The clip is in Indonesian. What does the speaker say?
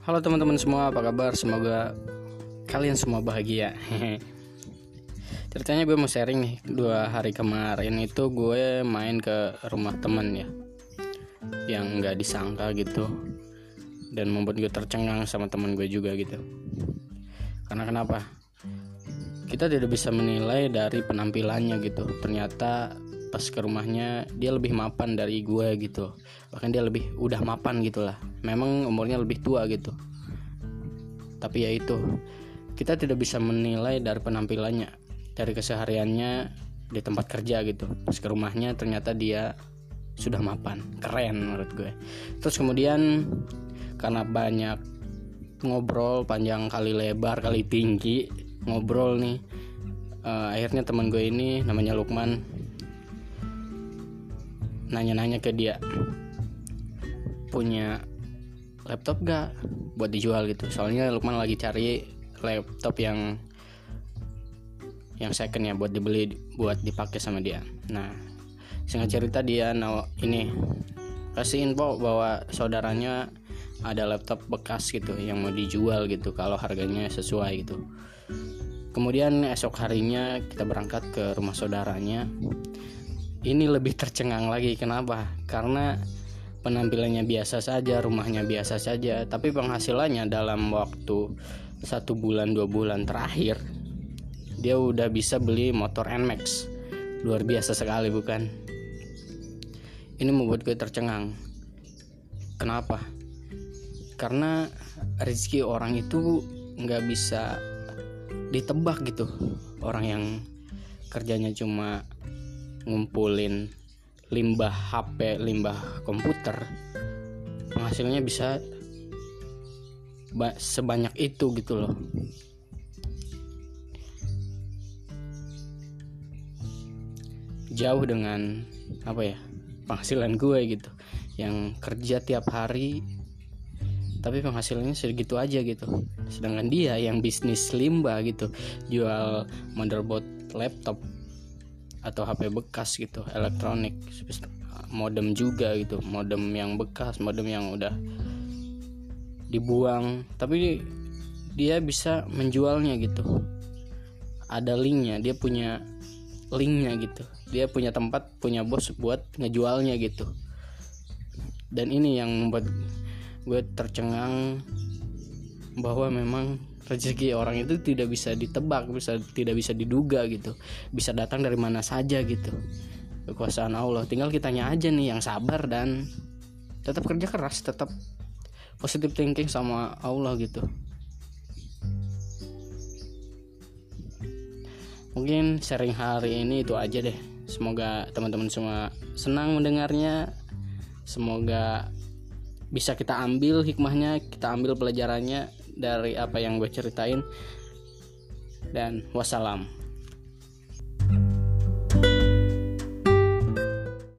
Halo teman-teman semua, apa kabar? Semoga kalian semua bahagia. Ceritanya gue mau sharing nih, dua hari kemarin itu gue main ke rumah teman ya, yang nggak disangka gitu, dan membuat gue tercengang sama teman gue juga gitu. Karena kenapa? Kita tidak bisa menilai dari penampilannya gitu. Ternyata pas ke rumahnya dia lebih mapan dari gue gitu. Bahkan dia lebih udah mapan gitulah memang umurnya lebih tua gitu. Tapi ya itu kita tidak bisa menilai dari penampilannya dari kesehariannya di tempat kerja gitu. Pas ke rumahnya ternyata dia sudah mapan. Keren menurut gue. Terus kemudian karena banyak ngobrol panjang kali lebar kali tinggi ngobrol nih uh, akhirnya teman gue ini namanya Lukman nanya-nanya ke dia punya laptop gak buat dijual? Gitu. Soalnya Lukman lagi cari laptop yang yang second ya buat dibeli buat dipakai sama dia. Nah singkat cerita dia nah, ini kasih info bahwa saudaranya ada laptop bekas gitu yang mau dijual gitu kalau harganya sesuai gitu. Kemudian esok harinya kita berangkat ke rumah saudaranya ini lebih tercengang lagi kenapa? Karena penampilannya biasa saja rumahnya biasa saja tapi penghasilannya dalam waktu satu bulan dua bulan terakhir dia udah bisa beli motor Nmax luar biasa sekali bukan? Ini membuat gue tercengang. Kenapa? Karena rezeki orang itu nggak bisa ditebak gitu. Orang yang kerjanya cuma ngumpulin limbah HP, limbah komputer, penghasilannya bisa sebanyak itu gitu loh. Jauh dengan apa ya penghasilan gue gitu, yang kerja tiap hari tapi penghasilannya segitu aja gitu sedangkan dia yang bisnis limbah gitu jual motherboard laptop atau HP bekas gitu elektronik modem juga gitu modem yang bekas modem yang udah dibuang. Tapi dia bisa menjualnya gitu. Ada linknya dia punya linknya gitu. Dia punya tempat punya bos buat ngejualnya gitu. Dan ini yang membuat gue tercengang bahwa memang rezeki orang itu tidak bisa ditebak bisa tidak bisa diduga gitu. Bisa datang dari mana saja gitu. Kekuasaan Allah. Tinggal kitanya aja nih yang sabar dan tetap kerja keras tetap positive thinking sama Allah gitu. Mungkin sharing hari ini itu aja deh. Semoga teman-teman semua senang mendengarnya. Semoga bisa kita ambil hikmahnya kita ambil pelajarannya dari apa yang gue ceritain. Dan wassalam